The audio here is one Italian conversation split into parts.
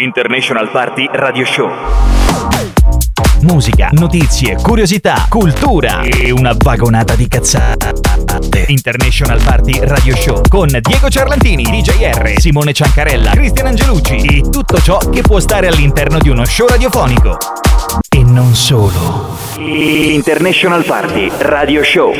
International Party Radio Show. Musica, notizie, curiosità, cultura e una vagonata di cazzate. International Party Radio Show con Diego Ciarlantini, DJR, Simone Ciancarella, Cristian Angelucci e tutto ciò che può stare all'interno di uno show radiofonico. E non solo. International Party Radio Show.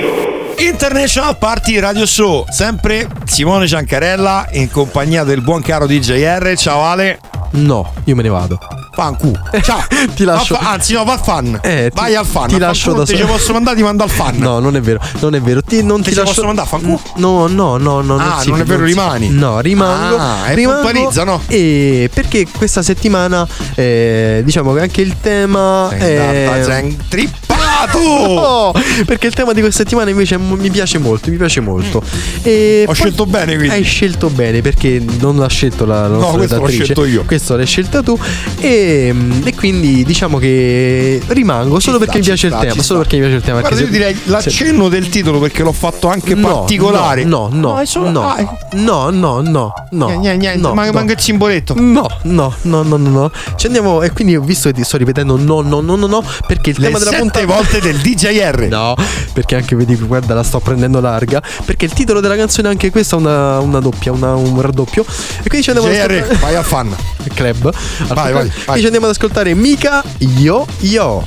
International Party Radio Show, sempre Simone Ciancarella in compagnia del buon caro DJR. Ciao Ale. No, io me ne vado. Fancu. Ciao. ti lascio. Va, anzi, no, va al fan. Eh, Vai ti, al fan. Ti lascio da solo. Ti posso mandare, ti mando al fan. No, non è vero. Non è vero. Ti, non ti, ti lascio... posso mandare a fancu? No, no, no, no. Ah, non, si, non è vero, non rimani. Si, no, rimango. Ah, rimango. no? E perché questa settimana, eh, diciamo che anche il tema. È trippato! No, perché il tema di questa settimana invece mi piace molto. Mi piace molto. E Ho scelto bene quindi. Hai scelto bene perché non l'ha scelto la, la nostra no, questo l'ho scelto io. Questo l'hai scelta tu. E, e quindi diciamo che rimango ci solo sta, perché mi piace sta, il tema. Solo perché mi piace il tema. Guarda, io se... direi l'accenno del titolo perché l'ho fatto anche no, particolare. No, no, no, solo... no, ah, no, no, no, no, niente, niente, no, manca, no. manca il cimboletto. No, no, no, no, no, no. Ci andiamo e quindi ho visto che ti sto ripetendo no, no, no, no, no, perché il Le tema della puntata volte del DJR. No, perché anche vedi guarda la sto prendendo larga, perché il titolo della canzone è anche questa una, una doppia, una, un raddoppio. E quindi ci andiamo DJR, ascoltare vai al fan. Club. Vai, vai, vai. E ci andiamo ad ascoltare Mika Yo Yo.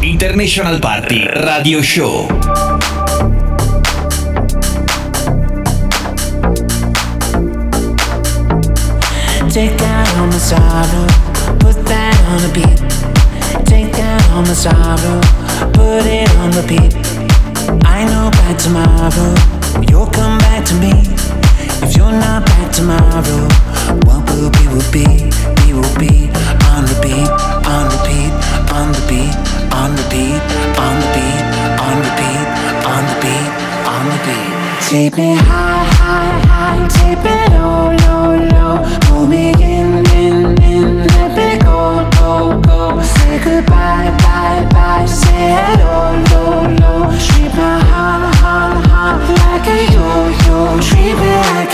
International Party Radio Show. Take down my sorrow, put that on a beat. Take down my sorrow, put it on repeat. I know by tomorrow you'll come back to me. If you're not back tomorrow, what will be will be, be will be on repeat, on repeat, on the beat, on repeat, on the beat, on repeat, on the beat, on the beat. Take me high, high, high, take me low, low, low. Pull me in, in, in, let me go, go, go. Say goodbye, bye, bye. Say hello, low, low. Treat me yo-yo. Treat me like a. Treat me like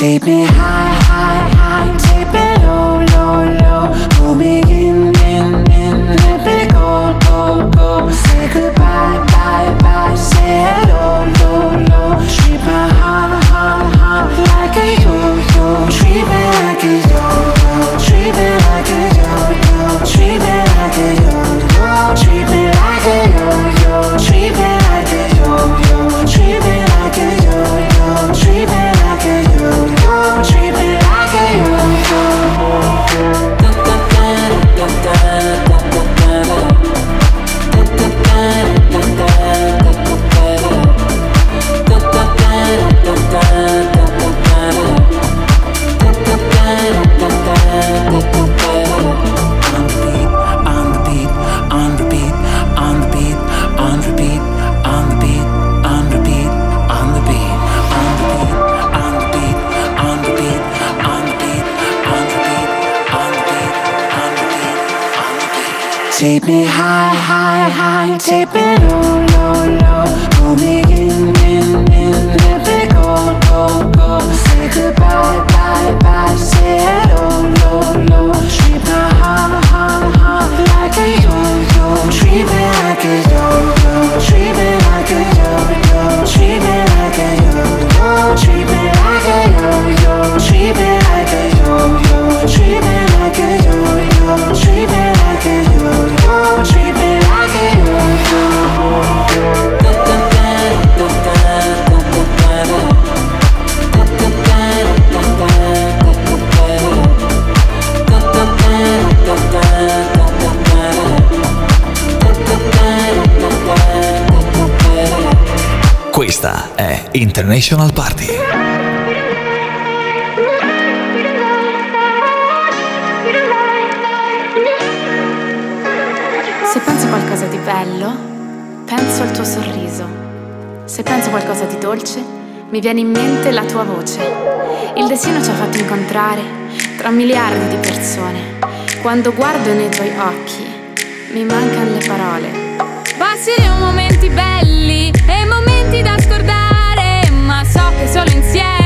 Take me high. Me high, high, high, take me International Party. Se penso qualcosa di bello, penso al tuo sorriso. Se penso qualcosa di dolce, mi viene in mente la tua voce. Il destino ci ha fatto incontrare tra miliardi di persone. Quando guardo nei tuoi occhi, mi mancano le parole. Passano momenti belli e momenti da solo insieme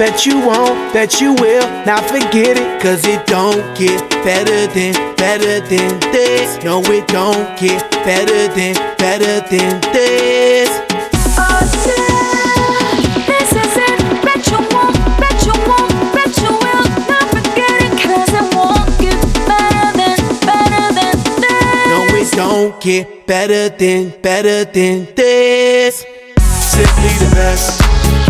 Bet you won't, bet you will. not forget it, cause it don't get better than, better than this. No, it don't get better than, better than this. Don't get better than, better than this. Simply the best.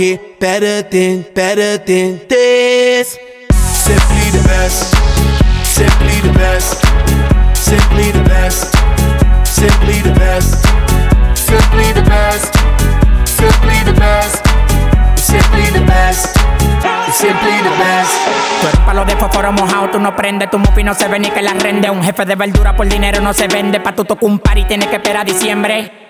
get better than, better than this. Simply the best, simply the best, simply the best, simply the best, simply the best, simply the best, simply the best. Simply the best. Eres palo de fósforo mojado, tú no prendes, tu mufi no se ve ni que la rende. Un jefe de verdura por dinero no se vende, pa' tu tocar un par y tienes que esperar a diciembre.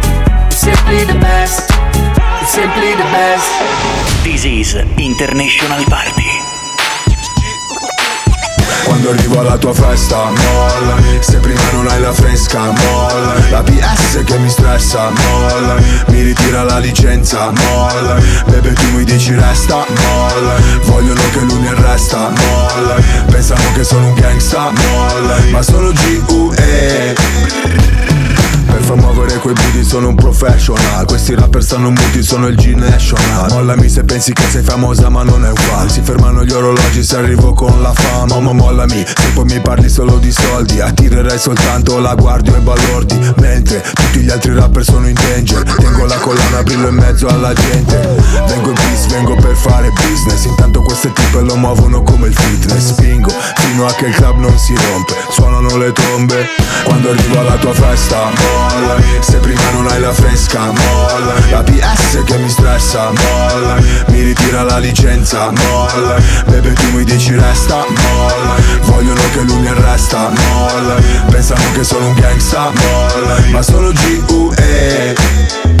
simply the best. This is International Party. Quando arrivo alla tua festa, mollami Se prima non hai la fresca, mollami La PS che mi stressa, mollami Mi ritira la licenza, mollami Bebe tu mi dici resta, mollami Vogliono che lui mi arresta, mollami Pensano che sono un gangsta, mollami Ma sono G.U.E per far muovere quei booty sono un professional. Questi rapper stanno muti, sono il G-National Mollami se pensi che sei famosa ma non è fan Si fermano gli orologi se arrivo con la fama. Ma mollami, se poi mi parli solo di soldi Attirerei soltanto la guardia e balordi. Mentre tutti gli altri rapper sono in danger. Tengo la collana, brillo in mezzo alla gente. Vengo in peace, vengo per fare business. Intanto queste tipe lo muovono come il fitness. Spingo fino a che il club non si rompe. Suonano le trombe Quando arrivo alla tua festa Mollami Se prima non hai la fresca Mollami La PS che mi stressa Mollami Mi ritira la licenza Mollami Bebe tu mi dici resta Mollami Vogliono che lui mi arresta Mollami Pensano che sono un gangsta Mollami Ma sono G.U.E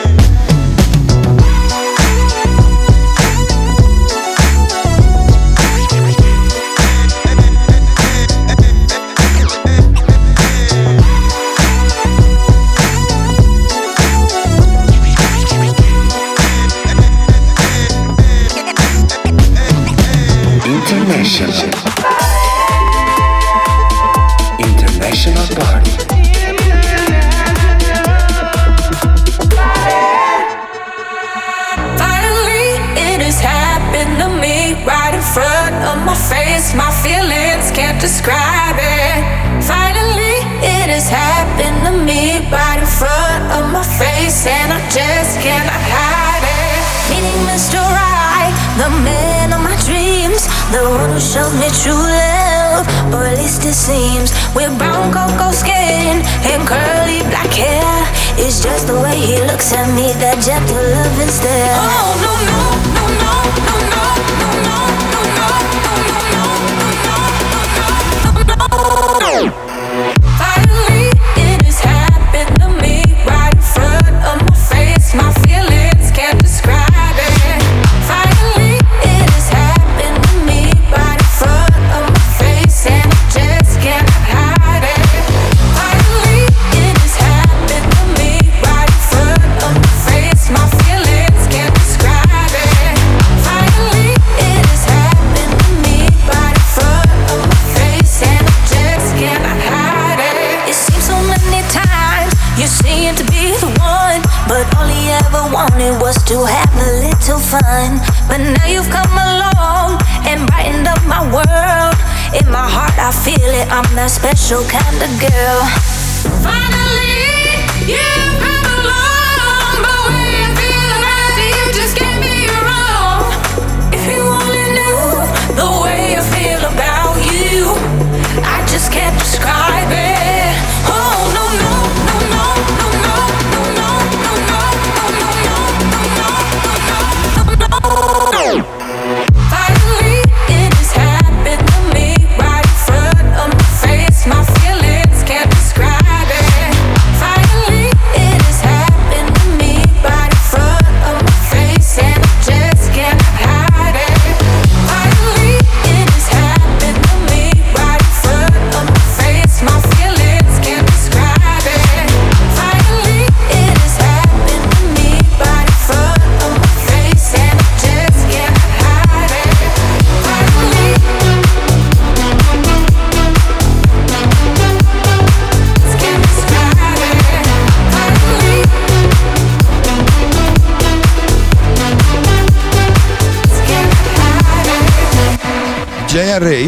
International. International Party. Finally, it has happened to me right in front of my face. My feelings can't describe it. Finally, it has happened to me right in front of my face, and I just cannot the one who showed me true love, or at least it seems. With brown cocoa skin and curly black hair, it's just the way he looks at me, that gentle love and stare. Oh no no I'm that special kind of girl.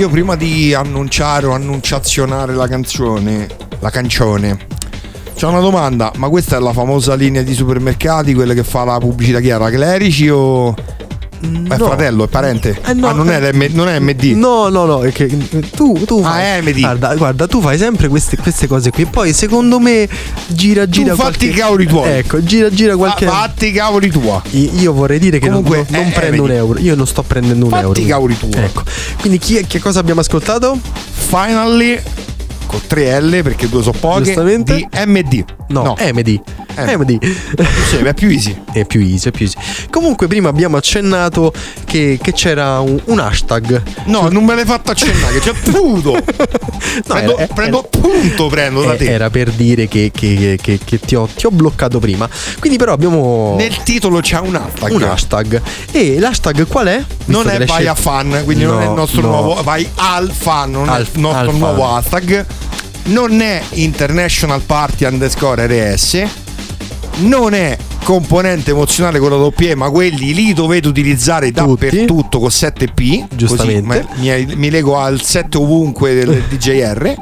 Io prima di annunciare o annunciazionare la canzone, la cancione, c'ho una domanda, ma questa è la famosa linea di supermercati, quella che fa la pubblicità chi era? Clerici o... È No. fratello, è parente? Eh, no, ah, non è, eh. l'M- non è MD? No, no, no, è che tu, tu Ah, fai- è MD. Guarda, guarda, tu fai sempre queste, queste cose qui. Poi secondo me gira gira fatti qualche- i cavoli tuoi. Ecco, gira gira qualche Ah, fatti i cavoli tua. I- Io vorrei dire che non- Comunque, non, non eh, prendo vedi. un euro. Io non sto prendendo un Fatti euro. i cavoli tuoi. Ecco. Quindi chi è- che cosa abbiamo ascoltato? Finally con 3 L perché due sono poche Giustamente. di MD. No, MD. Eh. MD. Sì, è più easy. È più easy, è più easy. Comunque prima abbiamo accennato che, che c'era un, un hashtag. No, non me l'hai fatto accennare, c'è puto. prendo, era- prendo punto, prendo da Eh, te. Era per dire che, che- che- che ti, ho, ti ho bloccato prima. Quindi però abbiamo Nel titolo c'è un hashtag. un hashtag. E l'hashtag qual è? Non Visto che è vai a fan, quindi non è il No, nostro no. nuovo. Vai al fan, non Al- è il nostro al fan. nuovo hashtag. Non è International Party underscore RS. Non è componente emozionale con la doppia ma quelli li dovete utilizzare dappertutto con 7P. Giustamente. Così mi, mi lego al 7 ovunque del DJR.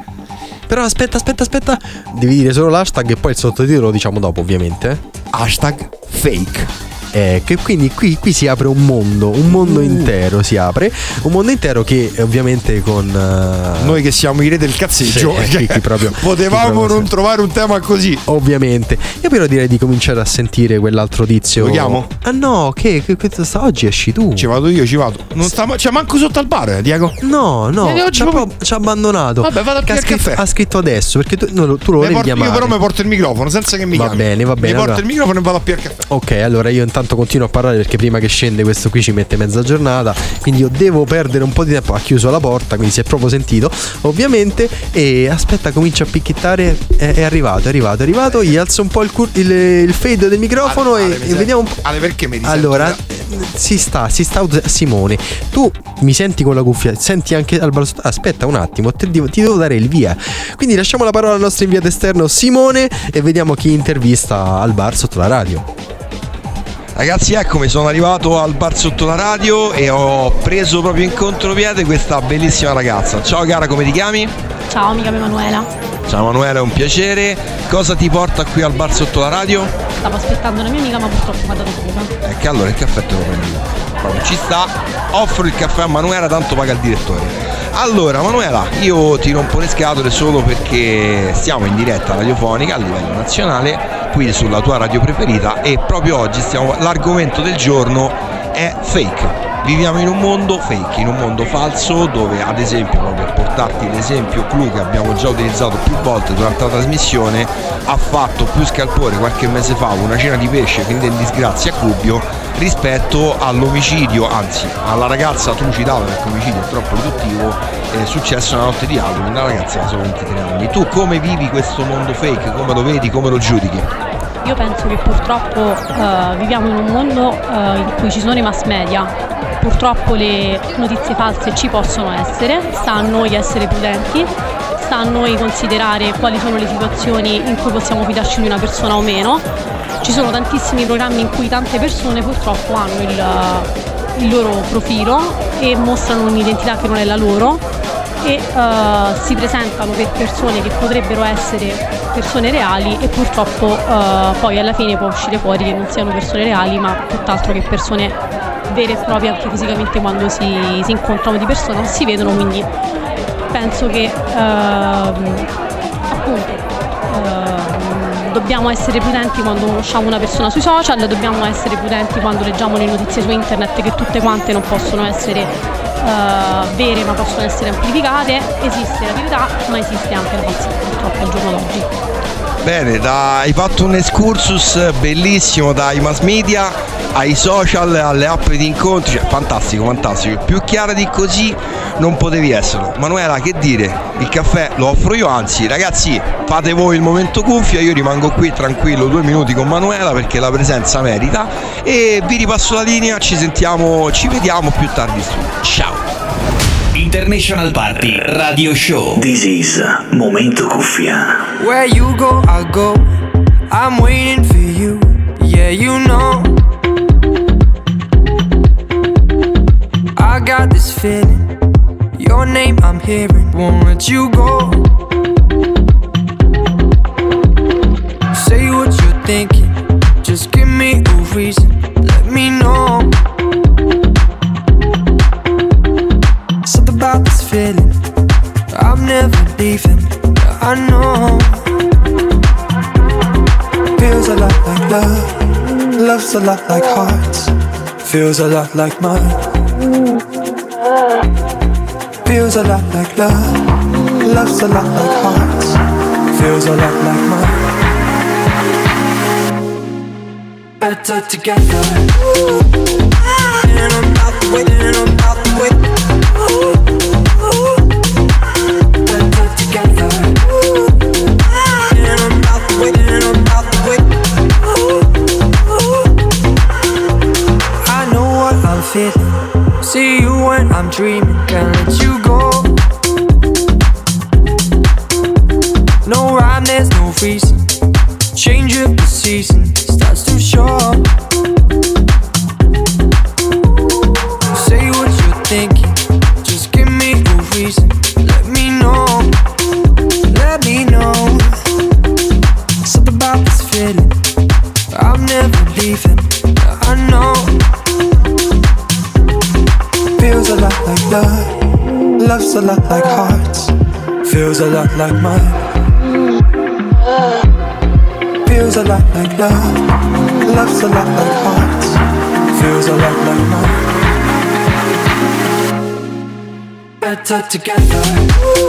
Però aspetta, aspetta, aspetta. Devi dire solo l'hashtag e poi il sottotitolo lo diciamo dopo, ovviamente. Hashtag fake. Eh, che quindi qui, qui si apre un mondo, un mondo Uh. intero si apre, un mondo intero che ovviamente con... eh, Noi che siamo i re del cazzeggio. Sì, eh, chi- chi proprio- Potevamo non trovare un tema così. Ovviamente. Io però direi di cominciare a sentire quell'altro tizio. Lo chiamo? Ah no, che, che, che- sta- oggi esci tu. Ci vado io, ci vado. Non sta, cioè, manco sotto al bar, eh, Diego. No, no, ci ha, abbandonato. Vabbè, vado a il scritto, caffè. ha scritto adesso perché tu, no, tu lo volevi porto- chiamare. io però mi porto il microfono senza che mi Va chiami. bene, va bene, Mi porto allora- il microfono e vado a pigliare il caffè. Ok, allora io intanto continuo a parlare perché prima che scende questo qui ci mette mezza giornata, quindi io devo perdere un po' di tempo. Ha chiuso la porta, quindi si è proprio sentito, ovviamente. E aspetta, comincia a picchiettare. È, è arrivato, è arrivato, è arrivato. Gli alzo un po' il, cur- il- il fade del microfono Ale, e, Ale, e vediamo un po'. Ale, perché mi risenti? Allora, si sta, si sta. Simone, tu mi senti con la cuffia, senti anche al bar sotto- Aspetta un attimo, ti devo, ti devo dare il via. Quindi lasciamo la parola al nostro inviato esterno Simone e vediamo chi intervista al bar sotto la radio. Ragazzi, eccomi, sono arrivato al bar sotto la radio e ho preso proprio in contropiede questa bellissima ragazza. Ciao cara, come ti chiami? Ciao, mi chiamo Emanuela. Ciao Manuela, è un piacere. Cosa ti porta qui al bar sotto la radio? Stavo aspettando una mia amica, ma purtroppo mi ha dato fuga. Eh, che allora il caffè te lo prendi io. Proprio ci sta, offro il caffè a Manuela, tanto paga il direttore. Allora, Manuela, io ti rompo le scatole solo perché stiamo in diretta radiofonica a livello nazionale, qui sulla tua radio preferita e proprio oggi stiamo, l'argomento del giorno è fake. Viviamo in un mondo fake, in un mondo falso dove ad esempio, per portarti l'esempio clou che abbiamo già utilizzato più volte durante la trasmissione, ha fatto più scalpore qualche mese fa una cena di pesce finita in disgrazia a Gubbio rispetto all'omicidio, anzi alla ragazza trucidata perché l'omicidio è troppo riduttivo, è successo una notte di Halloween, una ragazza ha solo 23 anni. Tu come vivi questo mondo fake? Come lo vedi? Come lo giudichi? Io penso che purtroppo eh, viviamo in un mondo eh, in cui ci sono i mass media. Purtroppo le notizie false ci possono essere, sta a noi essere prudenti, sta a noi considerare quali sono le situazioni in cui possiamo fidarci di una persona o meno. Ci sono tantissimi programmi in cui tante persone purtroppo hanno il, il loro profilo e mostrano un'identità che non è la loro e eh, si presentano per persone che potrebbero essere persone reali e purtroppo eh, poi alla fine può uscire fuori che non siano persone reali ma tutt'altro che persone vere e proprie anche fisicamente quando si, si incontrano di persona o si vedono quindi penso che ehm, appunto ehm, dobbiamo essere prudenti quando conosciamo una persona sui social, dobbiamo essere prudenti quando leggiamo le notizie su internet che tutte quante non possono essere eh, vere ma possono essere amplificate, esiste la verità ma esiste anche la falsità purtroppo al giorno d'oggi. Bene, da- hai fatto un excursus bellissimo dai mass media ai social, alle app di incontri, cioè, fantastico, fantastico. Più chiara di così non potevi esserlo. Manuela, che dire? Il caffè lo offro io, anzi, ragazzi, fate voi il momento cuffia, io rimango qui tranquillo due minuti con Manuela perché la presenza merita e vi ripasso la linea, ci sentiamo, ci vediamo più tardi studio. Ciao! International Party Radio Show. This is Momento Cuffia. Where you go, I go. I'm waiting for you. Yeah, you know. I got this feeling. Your name I'm hearing. Won't let you go. Say what you're thinking. Just give me a reason. Let me know. Feeling. I'm never leaving. I know. Feels a lot like love. Love's a lot like hearts. Feels a lot like mine. Feels a lot like love. Love's a lot like hearts. Feels a lot like mine. Better together. Together.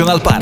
International Party.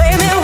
Baby,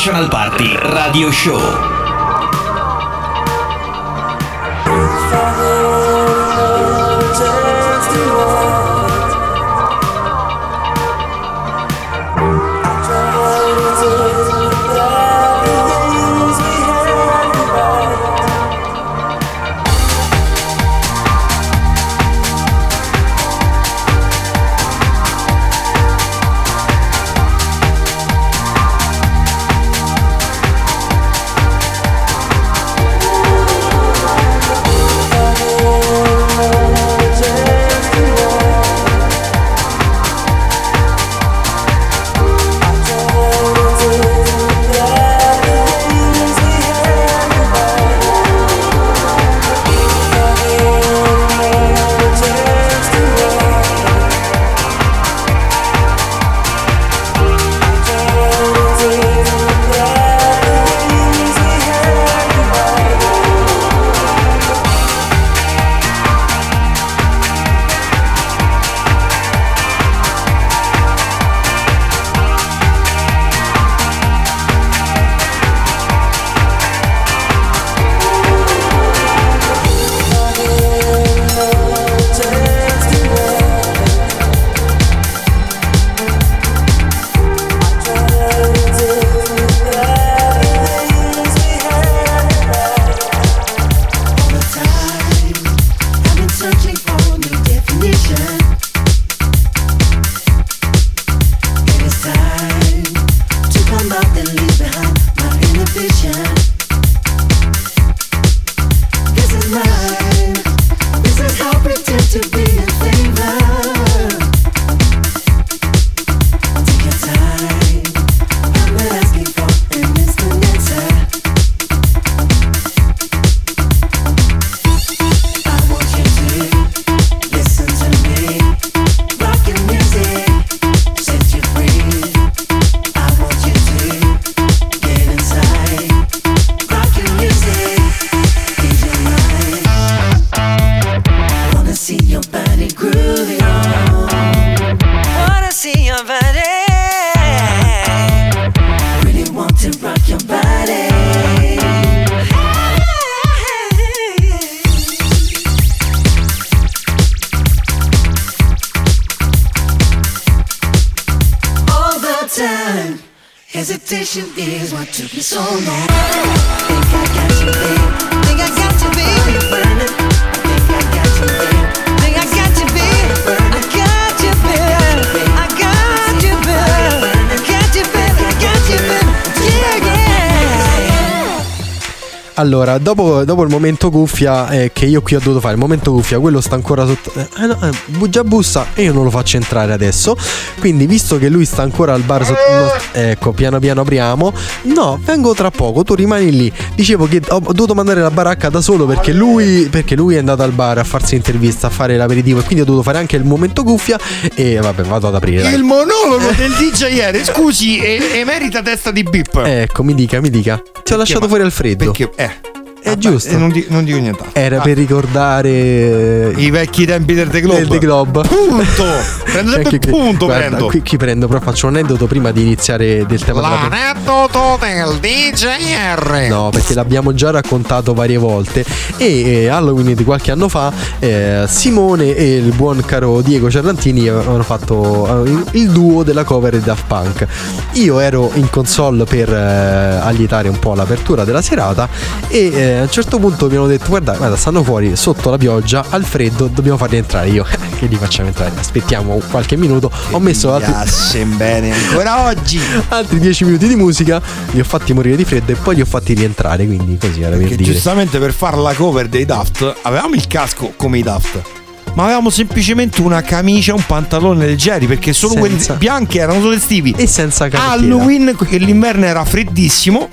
International Party Radio Show. Allora, dopo, dopo il momento cuffia eh, che io qui ho dovuto fare, il momento cuffia, quello sta ancora sotto. Eh, no, eh, già bussa e io non lo faccio entrare adesso. Quindi, visto che lui sta ancora al bar sotto. no, ecco, piano piano apriamo. No, vengo tra poco, tu rimani lì. Dicevo che ho dovuto mandare la baracca da solo perché lui, perché lui è andato al bar a farsi intervista, a fare l'aperitivo e quindi ho dovuto fare anche il momento cuffia. E vabbè, vado ad aprire. dai. Il monologo del DJ Scusi, e- emerita testa di bip. Ecco, mi dica, mi dica. Ti ho lasciato ma- fuori al freddo. Perché, eh. È giusto. E non, di- non dico nient'altro. Era Ah, per ricordare eh, i vecchi tempi del The Globe. del The Globe. Punto. Prendo sempre qui- punto. guarda, prendo. Qui, qui prendo, però faccio un aneddoto prima di iniziare del tema della L'aneddoto del DJR. No, perché l'abbiamo già raccontato varie volte. E eh, Halloween di qualche anno fa, eh, Simone e il buon caro Diego Cerrantini avevano fatto eh, il- il duo della cover di Daft Punk. Io ero in console per eh, allietare un po' l'apertura della serata e eh, a un certo punto mi hanno detto guarda, guarda, stanno fuori sotto la pioggia, al freddo, dobbiamo farli entrare. Io, che li facciamo entrare? Aspettiamo qualche minuto. Ho messo altri, bene ancora oggi. altri 10 minuti di musica, li ho fatti morire di freddo e poi li ho fatti rientrare. Quindi così era per Che dire. giustamente per fare la cover dei Daft avevamo il casco come i Daft. Ma avevamo semplicemente una camicia un pantalone leggeri perché solo Senza- quelli bianchi erano solo estivi. E senza canottiera. Halloween, che l'inverno era freddissimo.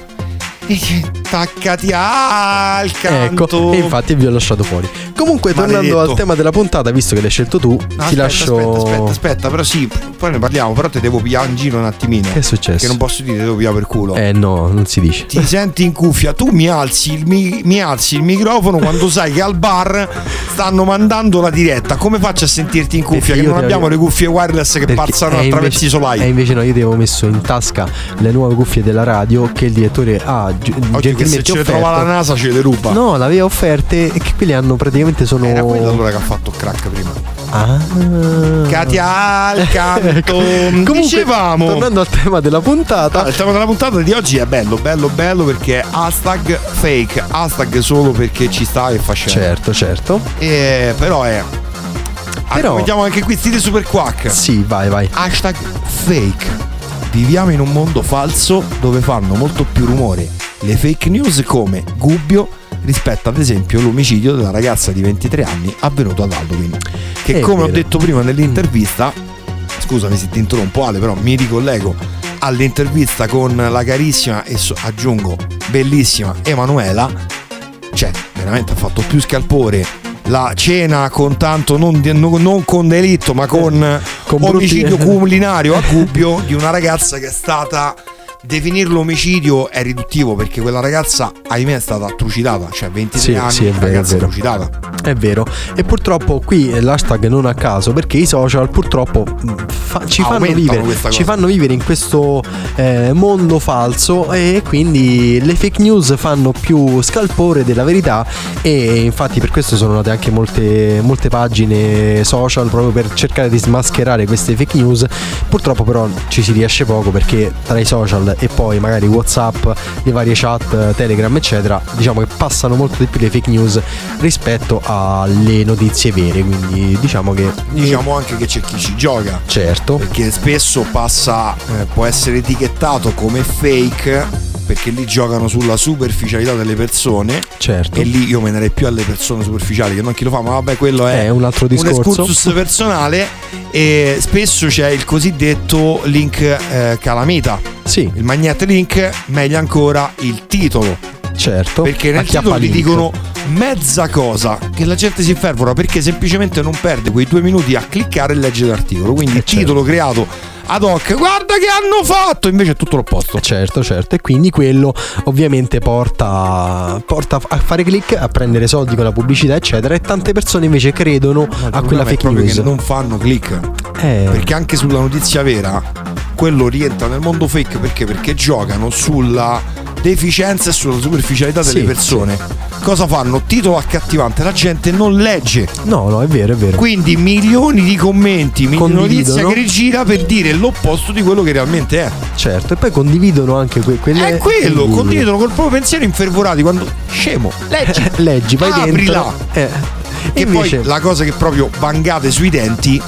E che taccati al canto. Ecco, e infatti vi ho lasciato fuori. Comunque, tornando Maledetto. al tema della puntata, visto che l'hai scelto tu, No, ti aspetta, lascio. Aspetta, aspetta, aspetta, però sì, poi ne parliamo, però te devo pigliare in giro un attimino. Che è successo? Che non posso dire, te devo pigliare per culo. Eh no, non si dice. Ti senti in cuffia, tu mi alzi, il mi, mi alzi il microfono quando sai che al bar stanno mandando la diretta. Come faccio a sentirti in cuffia? Perché Che non abbiamo l'avevo- le cuffie wireless che passano eh, attraverso i solai. E invece no, io ti avevo messo in tasca le nuove cuffie della radio che il direttore ha gi- Oggi che se gentilmente ce trova la NASA ce le ruba. No, l'aveva offerte e che quelli hanno praticamente sono. Era quello allora che ha fatto crack prima. Ah. Katia al canto. Comunque, Dicevamo. Tornando al tema della puntata. Ah, il tema della puntata di oggi è bello, bello, bello perché è hashtag fake, hashtag solo perché ci sta e fa scena. Certo, certo. E, però è. Però- Mettiamo anche qui stile super quack. Sì, vai, vai. Hashtag fake. Viviamo in un mondo falso dove fanno molto più rumore le fake news come Gubbio rispetto ad esempio l'omicidio della ragazza di 23 anni avvenuto ad Halloween. Che È come ho vero. detto prima nell'intervista, scusami se ti interrompo Ale, però mi ricollego all'intervista con la carissima e aggiungo bellissima Emanuela, cioè veramente ha fatto più scalpore la cena con tanto non, non- con delitto ma con, Con brutti- omicidio culinario a Gubbio di una ragazza che è stata definirlo omicidio è riduttivo perché quella ragazza ahimè è stata trucidata cioè 23 Sì, anni sì, è vero, è vero. trucidata È vero, e purtroppo qui l'hashtag non a caso perché i social purtroppo mh, fa- ci, fanno vivere, ci fanno vivere in questo eh, mondo falso e quindi le fake news fanno più scalpore della verità e infatti per questo sono nate anche molte, molte pagine social proprio per cercare di smascherare queste fake news. Purtroppo però ci si riesce poco perché tra i social e poi magari Whatsapp, le varie chat, Telegram eccetera, diciamo che passano molto di più le fake news rispetto alle notizie vere, quindi diciamo che diciamo anche che c'è chi ci gioca. Certo, perché spesso passa eh, può essere etichettato come fake perché lì giocano sulla superficialità delle persone. Certo. e lì io me ne più alle persone superficiali che non chi lo fa ma vabbè quello è, È un altro discorso. excursus personale. E spesso c'è il cosiddetto link eh, calamita Sì, il magnet link meglio ancora il titolo. Certo. perché nel titolo ti link. dicono mezza cosa che la gente si infervora perché semplicemente non perde quei due minuti a cliccare e leggere l'articolo. Quindi Eh, il titolo creato ad hoc. Guarda che hanno fatto! Invece è tutto l'opposto. Certo, certo, e quindi quello ovviamente porta, porta a fare click, a prendere soldi con la pubblicità, eccetera, e tante persone invece credono Il a quella fake news. che non fanno click. Eh, perché anche sulla notizia vera quello rientra nel mondo fake perché perché giocano sulla deficienza e sulla superficialità delle Sì, persone. Cosa fanno? Titolo accattivante, la gente non legge. No, no, è vero, è vero. Quindi milioni di commenti, milioni di Condividono. che rigira per dire l'opposto di quello che realmente è. Certo, e poi condividono anche que- quelle. È quello, quindi- condividono col proprio pensiero infervorati quando scemo, leggi, Leggi, vai aprila. dentro. Eh. E Invece- poi la cosa che proprio vangate sui denti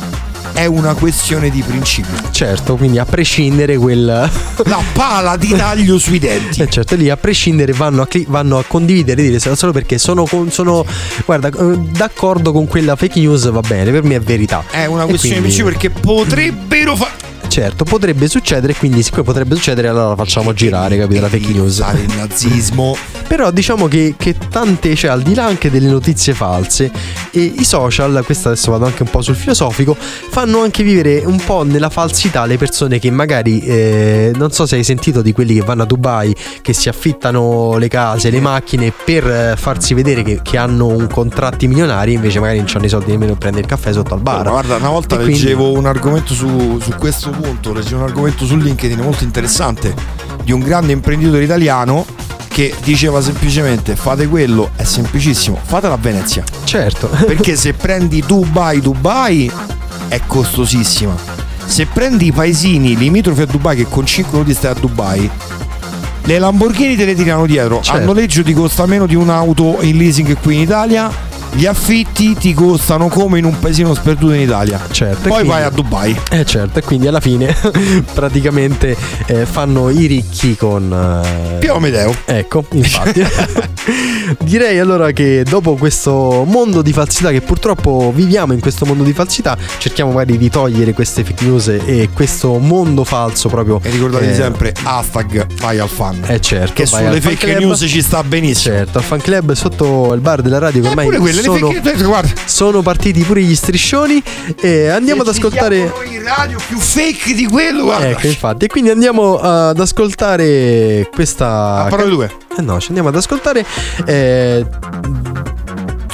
è una questione di principio. Certo, quindi a prescindere quel. La pala di taglio sui denti. Eh certo, lì a prescindere vanno a, cli- vanno a condividere e dire solo perché sono, con- sono guarda, eh, d'accordo con quella fake news va bene, per me è verità. È una questione di quindi- principio perché potrebbero fare. Certo, potrebbe succedere, quindi siccome potrebbe succedere, allora la facciamo girare, capito? La fake news. Il nazismo. Però diciamo che, che tante, cioè al di là anche delle notizie false, e i social, questo adesso vado anche un po' sul filosofico, fanno anche vivere un po' nella falsità le persone che magari, eh, non so se hai sentito di quelli che vanno a Dubai, che si affittano le case, le macchine per eh, farsi vedere che, che hanno un contratti milionari, invece magari non hanno i soldi nemmeno per prendere il caffè sotto al bar. Ma guarda, una volta E quindi- leggevo un argomento su, su questo punto, leggevo un argomento su LinkedIn molto interessante di un grande imprenditore italiano che diceva semplicemente fate quello, è semplicissimo, fatela a Venezia. Certo. Perché se prendi Dubai, Dubai è costosissima. Se prendi i paesini limitrofi a Dubai che con 5 minuti stai a Dubai, le Lamborghini te le tirano dietro. Certo. Al noleggio ti costa meno di un'auto in leasing qui in Italia. Gli affitti ti costano come in un paesino sperduto in Italia. Certo, Poi quindi- vai a Dubai. Eh certo, e quindi alla fine praticamente eh, fanno i ricchi con... eh, Pio Amedeo. Ecco, infatti. Direi allora che dopo questo mondo di falsità, che purtroppo viviamo in questo mondo di falsità, cerchiamo magari di togliere queste fake news e questo mondo falso proprio. E ricordatevi eh, sempre hashtag vai al fan. Eh certo, Che sulle fake club. news ci sta benissimo. Certo, al fan club sotto il bar della radio che ormai sono, sono partiti pure gli striscioni e andiamo ad ascoltare... in radio più fake di quello, guarda. Ecco, infatti. E quindi andiamo ad ascoltare questa. parole due. Eh no, ci andiamo ad ascoltare. Eh,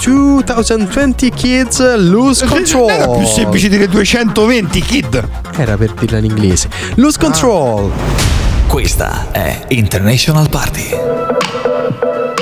2020 Kids Lose Control. Era più semplice dire 220 kid. Era per dirla in inglese. Lose Control. Questa è International Party.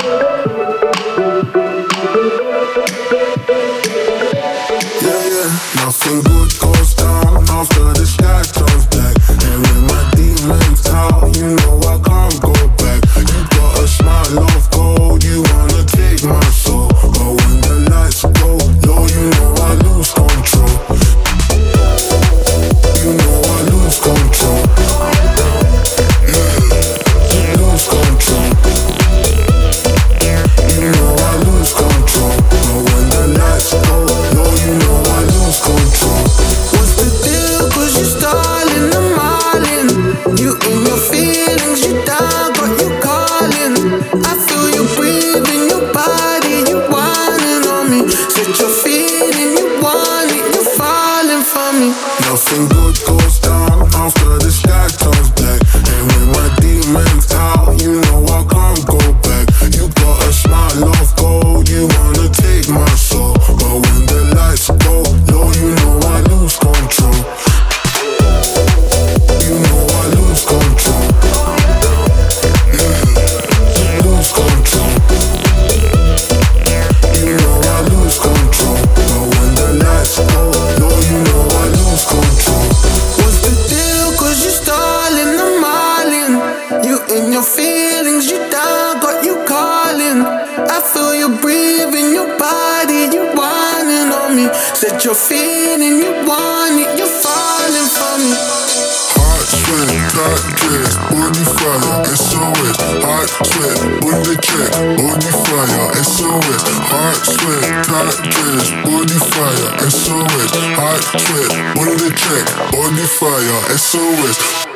Hot sweat, tight dress, body fire, SOS. Hot sweat, body check, body fire, SOS.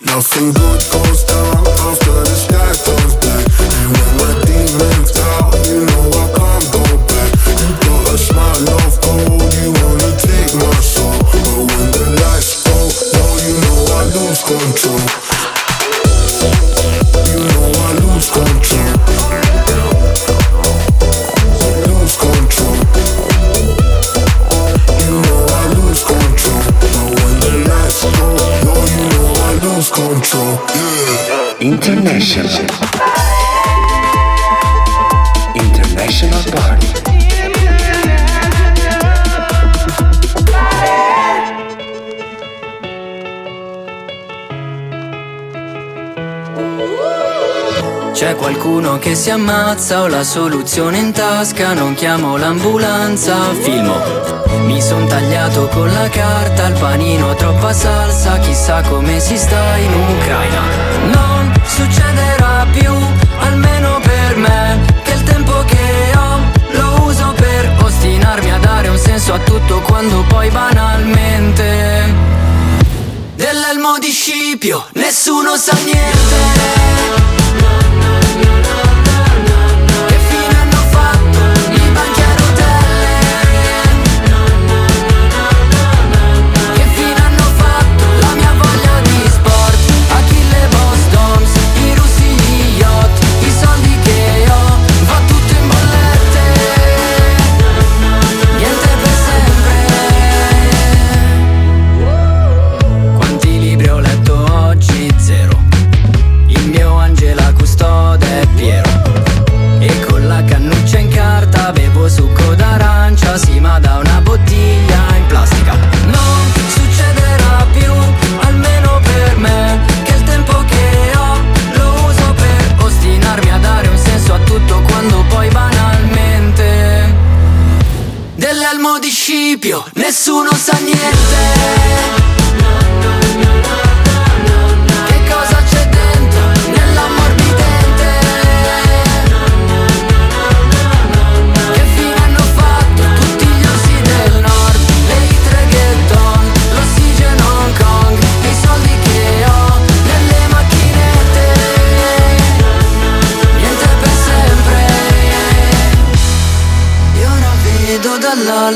Nothing good goes down after the sky turns black. And when my demons out, you know I can't go back. You got a smile of gold, you wanna take my soul. But when the lights go low, you know I lose control. International. International Party. C'è qualcuno che si ammazza, ho la soluzione in tasca, non chiamo l'ambulanza, filmo. Mi son tagliato con la carta, il panino troppa salsa, chissà come si sta in Ucraina. Non succederà più, almeno per me, che il tempo che ho lo uso per ostinarmi a dare un senso a tutto quando poi banalmente dell'elmo di Scipio nessuno sa niente.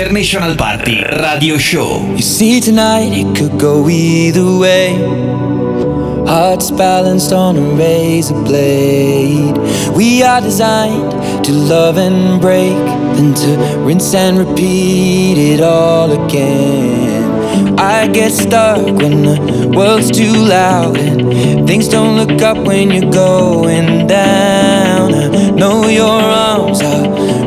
International Party Radio Show. You see, tonight it could go either way. Hearts balanced on a razor blade. We are designed to love and break, then to rinse and repeat it all again. I get stuck when the world's too loud and things don't look up when you're going down. I know your arms are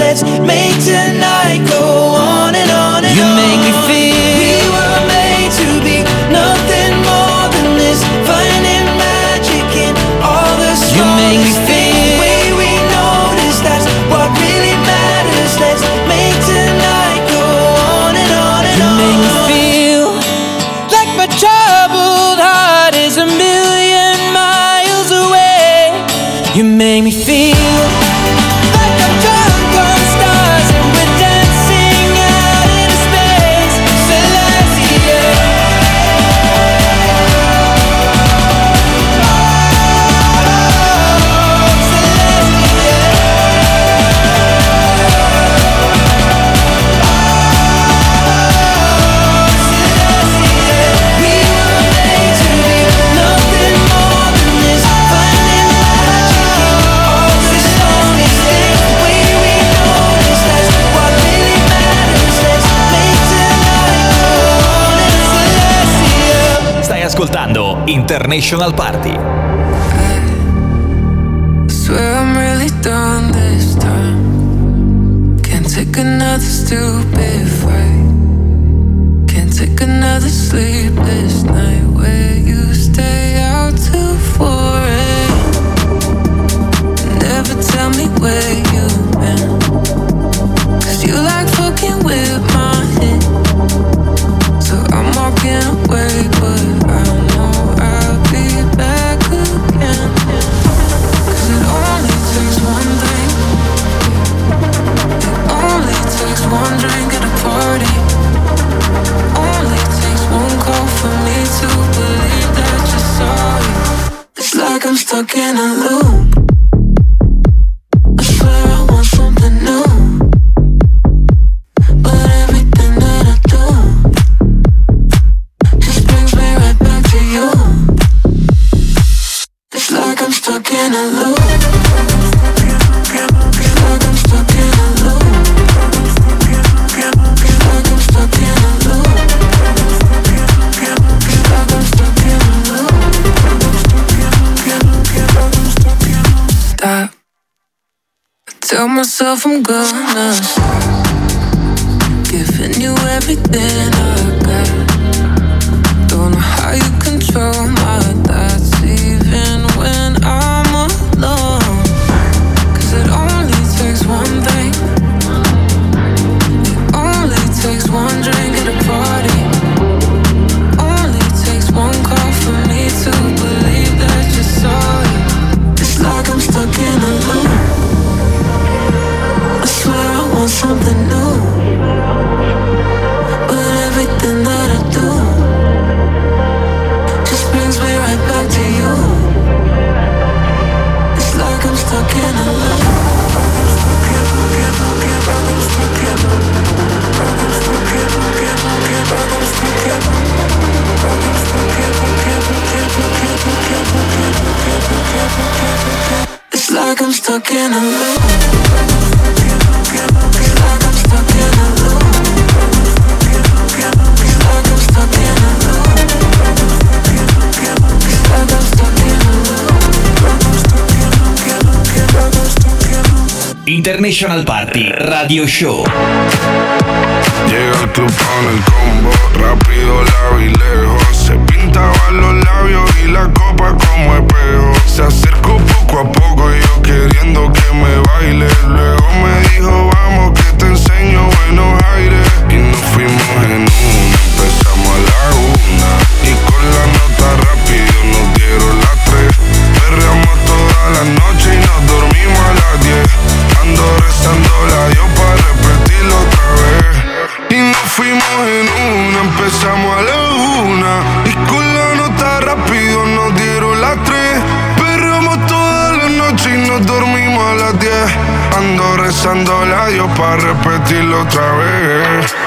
let's make tonight go International Party. I stuck in a loop. myself, I'm gonna International Party Radio Show. Llega el club con el combo, rápido la vi lejos. Se pintaban los labios y la copa como espejo. Se acercó poco a poco y yo queriendo que me baile. Luego me dijo, vamos que te enseño buenos aires. Y nos fuimos en una, empezamos a la una. Y con la nota rápida fuimos en una, empezamos a la una. Y con la nota rápido nos dieron las tres. Perramos toda la noche y nos dormimos a las diez. Ando rezando a Dios para repetirlo otra vez.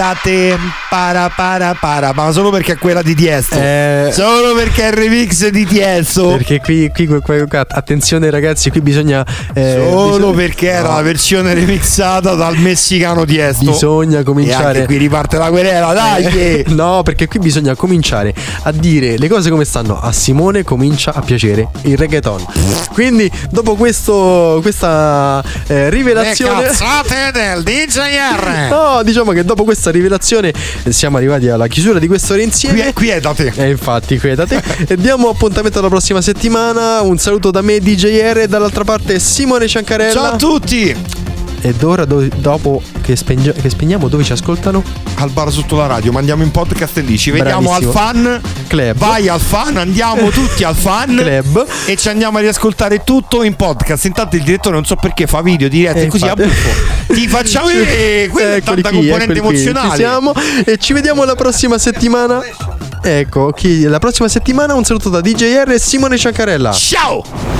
Quédate para para para ma solo perché è quella di Tiesto solo perché è il remix di Tiesto Eh. Perché qui, qui, qui- qui- attenzione ragazzi, qui bisogna... eh, solo bisogna- perché era no, la versione remixata dal messicano Tiesto Bisogna e cominciare. anche qui riparte la querela dai Eh, no, perché qui bisogna cominciare a dire le cose come stanno. A Simone comincia a piacere il reggaeton. Quindi, dopo questo, questa eh, rivelazione. Le cazzate del DJR No, diciamo che dopo questa rivelazione eh, siamo arrivati alla chiusura di quest'ora insieme. Quietate. E infatti, quietate. e diamo appuntamento alla prossima settimana. Un saluto da me, DJR, e dall'altra parte Simone Ciancarella. Ciao a tutti! Ed ora, do- dopo che, spengia- che spegniamo, dove ci ascoltano? Al bar sotto la radio, mandiamo in podcast lì. Ci vediamo Bravissimo. al fan Club. Vai al fan, andiamo tutti al fan Club. e ci andiamo a riascoltare tutto in podcast. Intanto il direttore non so perché fa video diretti Eh, così a infatti. buffo. Ti facciamo vedere quella è Eccoli tanta qui, componente emozionale. Ci siamo e ci vediamo la prossima settimana. Ecco, chi, la prossima settimana un saluto da DJR e Simone Ciancarella. Ciao!